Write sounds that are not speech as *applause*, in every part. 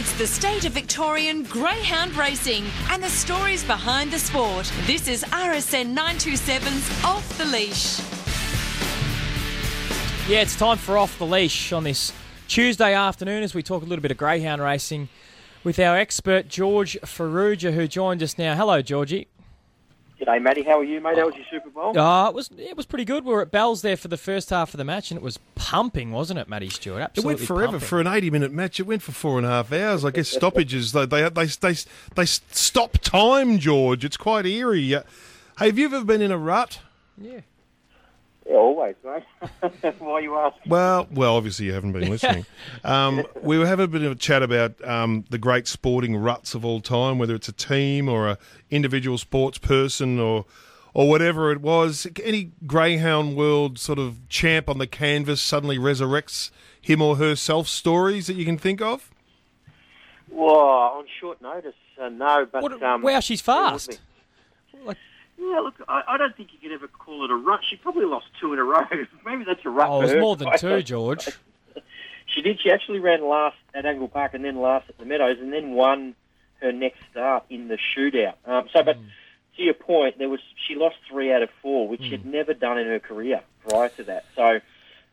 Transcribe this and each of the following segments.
It's the state of Victorian greyhound racing and the stories behind the sport. This is RSN 927's Off the Leash. Yeah, it's time for Off the Leash on this Tuesday afternoon as we talk a little bit of greyhound racing with our expert George Farrugia, who joined us now. Hello, Georgie. G'day, Matty. How are you, mate? How was your Super Bowl? Uh, it was it was pretty good. We were at Bell's there for the first half of the match, and it was pumping, wasn't it, Matty Stewart? Absolutely. It Absolutely went forever pumping. for an eighty-minute match. It went for four and a half hours. I guess stoppages. They they they they, they stop time, George. It's quite eerie. Uh, Hey, have you ever been in a rut? yeah. Yeah, always, mate. *laughs* Why you ask? Well, well, obviously you haven't been *laughs* listening. Um, we were having a bit of a chat about um, the great sporting ruts of all time, whether it's a team or a individual sports person or or whatever it was. Any greyhound world sort of champ on the canvas suddenly resurrects him or herself stories that you can think of. Well, on short notice, uh, no. But What, um, wow, she's fast. Like, Yeah, look, I, I don't think you could ever call it a rut. She probably lost two in a row. *laughs* Maybe that's a rut. oh, it was her. more than two, *laughs* George. She did. She actually ran last at Angle Park and then last at the Meadows, and then won her next start in the shootout. Um, so, but Hmm. to your point, there was she lost three out of four, which she'd never done in her career prior to that. So,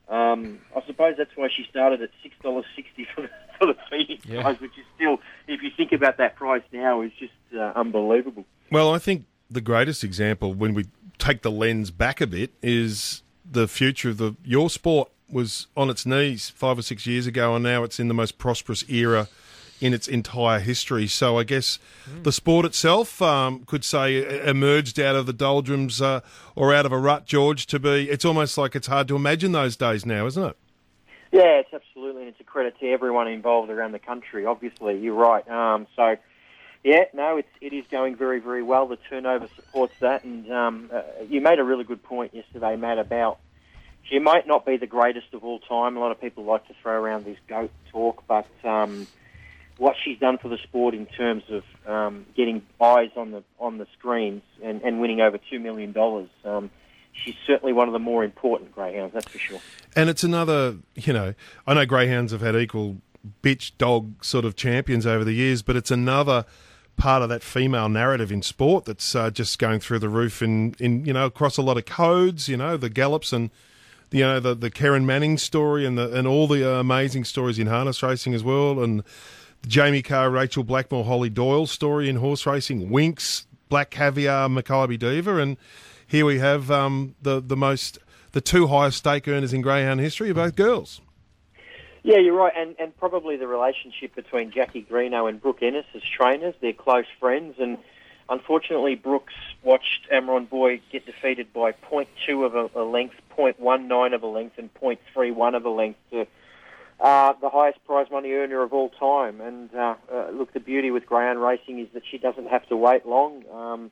um, I suppose that's why she started at six dollars sixty for the for the *laughs* feeding Yeah. prize, which is still, if you think about that price now, is just uh, unbelievable. Well, I think the greatest example when we take the lens back a bit is the future of the your sport was on its knees five or six years ago, and now it's in the most prosperous era in its entire history. So I guess the sport itself um, could say emerged out of the doldrums uh, or out of a rut, George. To be, it's almost like it's hard to imagine those days now, isn't it? Yeah, it's absolutely, and it's a credit to everyone involved around the country. Obviously, you're right. Um, so, yeah, no, it's it is going very, very well. The turnover supports that, and um, uh, you made a really good point yesterday, Matt, about she might not be the greatest of all time. A lot of people like to throw around this goat talk, but um, what she's done for the sport in terms of um, getting eyes on the on the screens and, and winning over two million dollars. Um, She's certainly one of the more important greyhounds, that's for sure. And it's another, you know, I know greyhounds have had equal bitch dog sort of champions over the years, but it's another part of that female narrative in sport that's uh, just going through the roof in, in, you know, across a lot of codes, you know, the gallops and, you know, the, the Karen Manning story and the, and all the uh, amazing stories in harness racing as well. And Jamie Kah, Rachel Blackmore, Holly Doyle story in horse racing, Winks, Black Caviar, Makybe Diva. And here we have um, the, the most, the two highest stake earners in greyhound history are both girls. Yeah, you're right, and and probably the relationship between Jackie Greeno and Brooke Ennis as trainers. They're close friends, and unfortunately, Brooks watched Amron Boy get defeated by 0.2 of a, a length, 0.19 of a length, and 0.31 of a length to uh, the highest prize money earner of all time. And uh, uh, look, the beauty with greyhound racing is that she doesn't have to wait long. Um,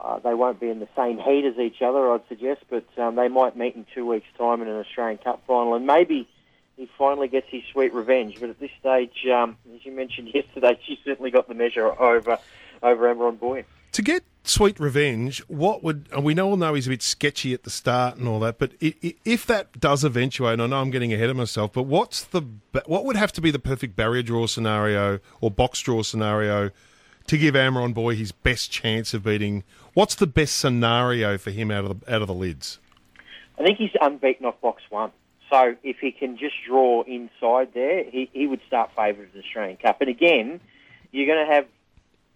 uh, they won't be in the same heat as each other, I'd suggest, but um, they might meet in two weeks' time in an Australian Cup final, and maybe he finally gets his sweet revenge. But at this stage, um, as you mentioned yesterday, *laughs* she certainly got the measure over over Amron Boy. To get sweet revenge, what would and we all know he's a bit sketchy at the start and all that, but if that does eventuate, and I know I'm getting ahead of myself, but what's the what would have to be the perfect barrier draw scenario or box draw scenario to give Amron Boy his best chance of beating? What's the best scenario for him out of the out of the lids? I think he's unbeaten off box one. So if he can just draw inside there, he, he would start favourite of the Australian Cup. And again, you're going to have,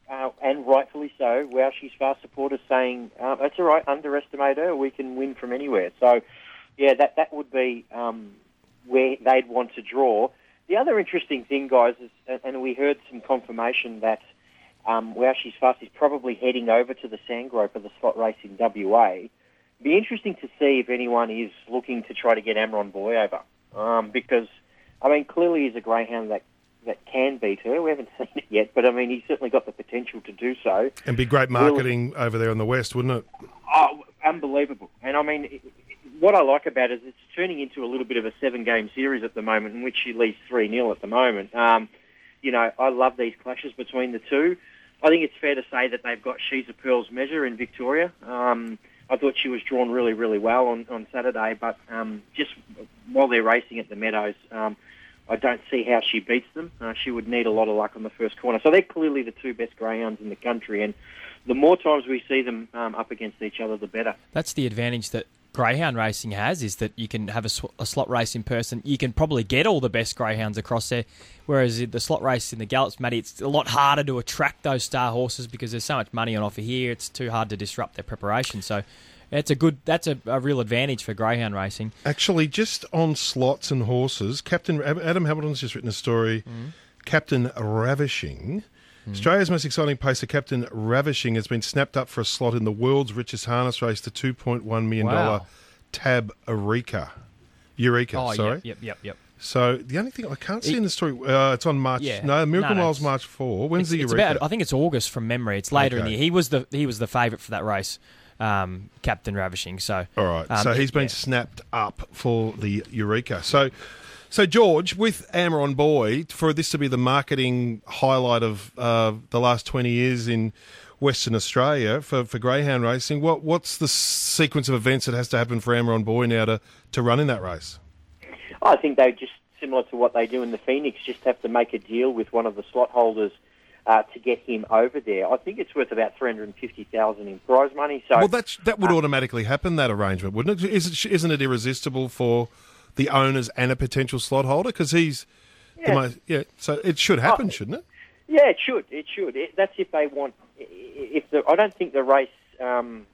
uh, and rightfully so, Wow She's Fast supporters saying, uh, that's all right, underestimate her, we can win from anywhere. So, yeah, that, that would be um, where they'd want to draw. The other interesting thing, guys, is, and- we heard some confirmation that um, Wow She's Fast is probably heading over to the Sandgrope of the slot race in WA be interesting to see if anyone is looking to try to get Amron Boy over. Um, because, I mean, clearly he's a greyhound that, that can beat her. We haven't *laughs* seen it yet, but I mean, he's certainly got the potential to do so. And be great marketing over there in the west, wouldn't it? Oh, unbelievable. And I mean, it- what I like about it is it's turning into a little bit of a seven game series at the moment in which she leads 3 0 at the moment. Um, you know, I love these clashes between the two. I think it's fair to say that they've got She's a Pearl's measure in Victoria. Um, I thought she was drawn really, really well on, on Saturday, but um, just while they're racing at the Meadows, um, I don't see how she beats them. Uh, she would need a lot of luck on the first corner. So they're clearly the two best greyhounds in the country, and the more times we see them um, up against each other, the better. That's the advantage that greyhound racing has is that you can have a, sw- a, slot race in person. You can probably get all the best greyhounds across there, whereas the slot race in the gallops, Matty, it's a lot harder to attract those star horses because there's so much money on offer here. It's too hard to disrupt their preparation. So it's a good. That's a, a real advantage for greyhound racing. Actually, just on slots and horses, Captain Adam Hamilton's just written a story. Mm. Captain Ravishing. Mm. Australia's most exciting pacer, Captain Ravishing, has been snapped up for a slot in the world's richest harness race, the $2.1 million wow. Tab Eureka. Eureka, oh, sorry. Yep, yep, yep, yep. So the only thing I can't see it, in the story, uh, it's on March. Yeah. No, Miracle no, no, Miles March four. When's the Eureka? About, I think it's August from memory. It's later okay. in the year. He was the he was the favourite for that race um, Captain Ravishing. So all right, um, so he's been yeah. snapped up for the Eureka. So. So, George, with Amron Boy, for this to be the marketing highlight of uh, the last 20 years in Western Australia for, for greyhound racing, what, what's the sequence of events that has to happen for Amron Boy now to, to run in that race? I think they just, similar to what they do in the Phoenix, just have to make a deal with one of the slot holders uh, to get him over there. I think it's worth about three hundred and fifty thousand in prize money. So, well, that's, that would uh, automatically happen. That arrangement, wouldn't it? Is it? Isn't it irresistible for the owners and a potential slot holder because he's yeah. the most? Yeah, so it should happen, oh, shouldn't it? Yeah, it should. It should. It, that's if they want. If the, I don't think the race um,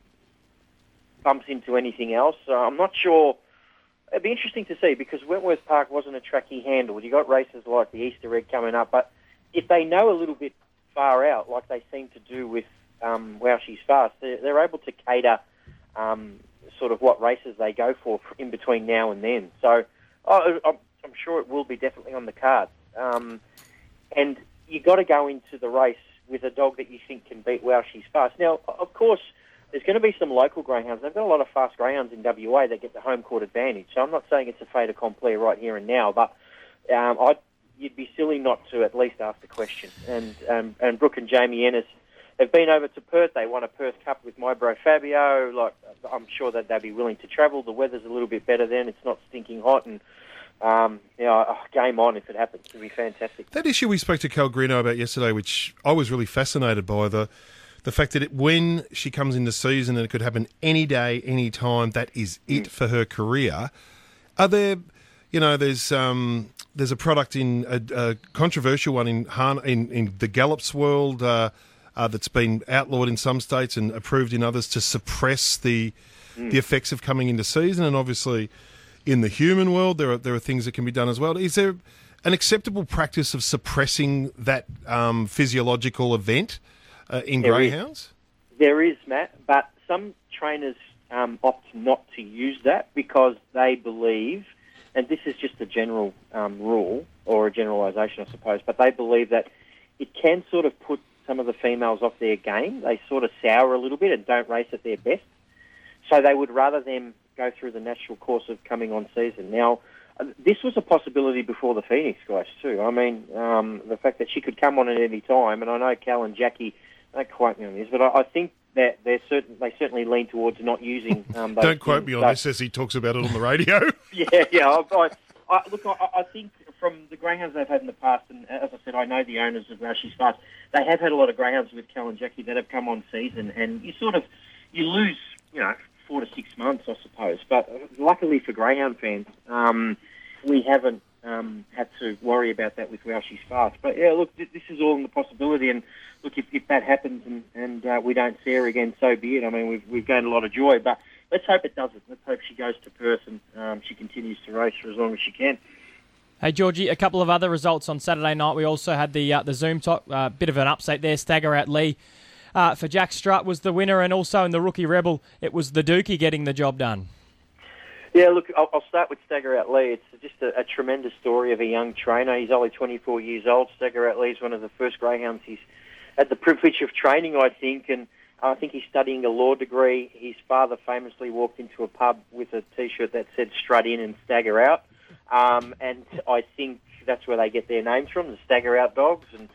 bumps into anything else. So I'm not sure. It'd be interesting to see because Wentworth Park wasn't a track he handled. You got races like the Easter Egg coming up, but if they know a little bit far out, like they seem to do with um, Wow She's Fast, they're, they're able to cater um, sort of what races they go for in between now and then. So oh, I'm, sure it will be definitely on the card. Um, and you've got to go into the race with a dog that you think can beat Wow She's Fast. Now, of course, there's going to be some local greyhounds. They've got a lot of fast greyhounds in WA that get the home court advantage. So I'm not saying it's a fait accompli right here and now, but um, I'd you'd be silly not to at least ask the question. And um, and Brooke and Jamie Ennis have been over to Perth. They won a Perth Cup with my bro Fabio. Like I'm sure that they'd be willing to travel. The weather's a little bit better then. It's not stinking hot and. Um, you know, oh, game on if it happens. It'd be fantastic. That issue we spoke to Cal Greeno about yesterday, which I was really fascinated by the the fact that it, when she comes into season and it could happen any day, any time, that is it mm. for her career. Are there you know, there's um, there's a product in a, a controversial one in, in in the Gallops world uh, uh, that's been outlawed in some states and approved in others to suppress the mm. the effects of coming into season, and obviously in the human world there are there are things that can be done as well. Is there an acceptable practice of suppressing that um, physiological event uh, in there greyhounds? Is. There is, Matt, but some trainers um, opt not to use that because they believe and this is just a general um, rule or a generalisation, I suppose, but they believe that it can sort of put some of the females off their game. They sort of sour a little bit and don't race at their best. So they would rather them go through the natural course of coming on season. Now, this was a possibility before the Phoenix guys too. I mean, um, the fact that she could come on at any time, and I know Cal and Jackie don't quote me on this, but I, I think that they're certain they certainly lean towards not using. *laughs* Um, Don't quote me on so, this as he talks about it on the radio. *laughs* yeah, yeah. I, I, I, look, I, I, think from the greyhounds they've had in the past, and as I said, I know the owners of Wow She's Fast. They have had a lot of greyhounds with Cal and Jackie that have come on season, and you sort of you lose, you know, four to six months, I suppose. But luckily for greyhound fans, um, we haven't um, had to worry about that with Wow She's Fast. But yeah, look, this is all in the possibility, and look, if, if that happens and, and uh, we don't see her again, so be it. I mean, we've, we've gained a lot of joy, but let's hope it doesn't. Let's hope she goes to Perth and um, she continues to race for as long as she can. Hey Georgie, a couple of other results on Saturday night. We also had the uh, the Zoom Top, uh, bit of an upset there. Stagger out Lee uh, for Jack Strutt was the winner, and also in the Rookie Rebel, it was the Dookie getting the job done. Yeah, look, I'll, I'll start with Stagger Out Lee. It's just a, a, tremendous story of a young trainer. He's only 24 years old. Stagger Out Lee is one of the first greyhounds he's had the privilege of training, I think, and I think he's studying a law degree. His father famously walked into a pub with a T-shirt that said "Strut in and Stagger out," um, and I think that's where they get their names from, the Stagger Out dogs. And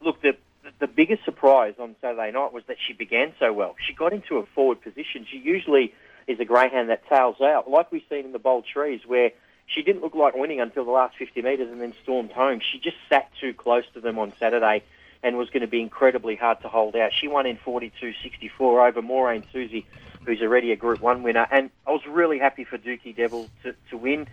look, the the biggest surprise on Saturday night was that she began so well. She got into a forward position. She usually is a greyhound that tails out, like we've seen in the Bold Trease, where she didn't look like winning until the last 50 metres and then stormed home. She just sat too close to them on Saturday and was going to be incredibly hard to hold out. She won in 42.64 over Maureen Susie, who's already a Group 1 winner. And I was really happy for Dookie Devil to, to win.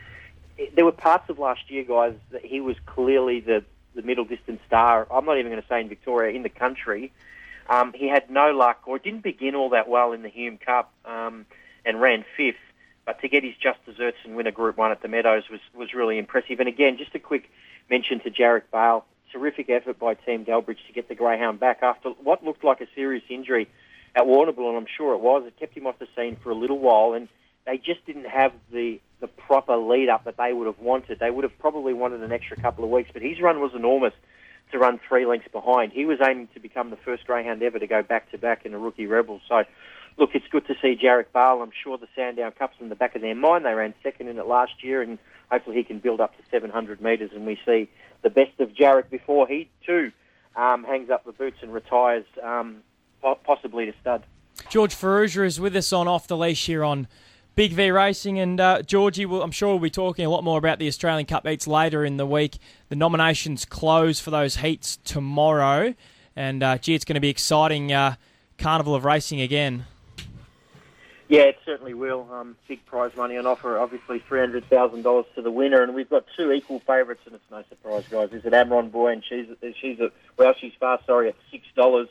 There were parts of last year, guys, that he was clearly the, the middle distance star. I'm not even going to say in Victoria, in the country. Um, he had no luck, or didn't begin all that well in the Hume Cup um, and ran fifth. But to get his just desserts and win a Group 1 at the Meadows was, was really impressive. And again, just a quick mention to Jarek Bale terrific effort by Team Delbridge to get the Greyhound back after what looked like a serious injury at Warrnambool, and I'm sure it was. It kept him off the scene for a little while, and they just didn't have the the proper lead up that they would have wanted. They would have probably wanted an extra couple of weeks, but his run was enormous to run three lengths behind. He was aiming to become the first Greyhound ever to go back to back in a rookie Rebel. So, look, it's good to see Jarek Bale. I'm sure the Sandown Cup's in the back of their mind. They ran second in it last year, and hopefully he can build up to 700 metres, and we see the best of Jarek before he too um, hangs up the boots and retires, um, possibly to stud. George Farrugia is with us on off the leash here on Big V Racing, and uh, Georgie, will, I'm sure we'll be talking a lot more about the Australian Cup heats later in the week. The nominations close for those heats tomorrow, and uh, gee, it's going to be exciting. Uh, carnival of racing again. Yeah, it certainly will. Um, big prize money on offer, obviously $300,000 to the winner, and we've got two equal favourites, and it's no surprise, guys. Is it Amron Boy, and she's, she's a, well, she's far, sorry, at $6.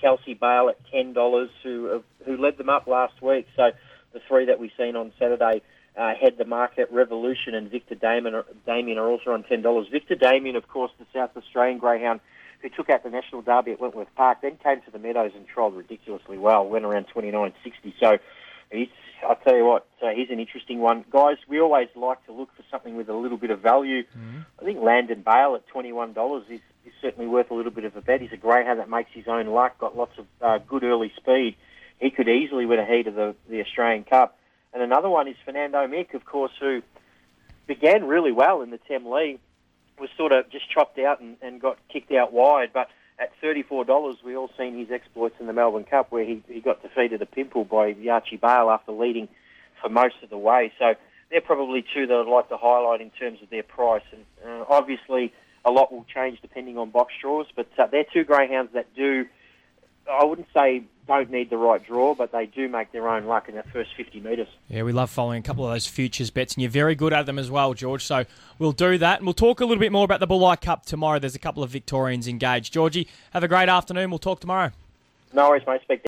Kelsey Bale at $10, who, who led them up last week. So the three that we've seen on Saturday uh, head the market. Revolution and Victor Damien, Damien are also on $10. Victor Damien, of course, the South Australian Greyhound, who took out the National Derby at Wentworth Park, then came to the Meadows and trialled ridiculously well, went around 29.60. So he's, I'll tell you what, uh, he's an interesting one. Guys, we always like to look for something with a little bit of value. Mm-hmm. I think Landon Bale at $21 is, is certainly worth a little bit of a bet. He's a greyhound that makes his own luck, got lots of uh, good early speed. He could easily win a heat of the, the Australian Cup. And another one is Fernando Mick, of course, who began really well in the Temlee was sort of just chopped out and, and got kicked out wide. But at $34, we all seen his exploits in the Melbourne Cup where he, he got defeated a pimple by Yachi Bale after leading for most of the way. So they're probably two that I'd like to highlight in terms of their price. And uh, obviously, a lot will change depending on box draws, but uh, they're two greyhounds that do I wouldn't say don't need the right draw, but they do make their own luck in that first 50 metres. Yeah, we love following a couple of those futures bets, and you're very good at them as well, George. So we'll do that, and we'll talk a little bit more about the Bulli Cup tomorrow. There's a couple of Victorians engaged. Georgie, have a great afternoon. We'll talk tomorrow. No worries, mate. Speak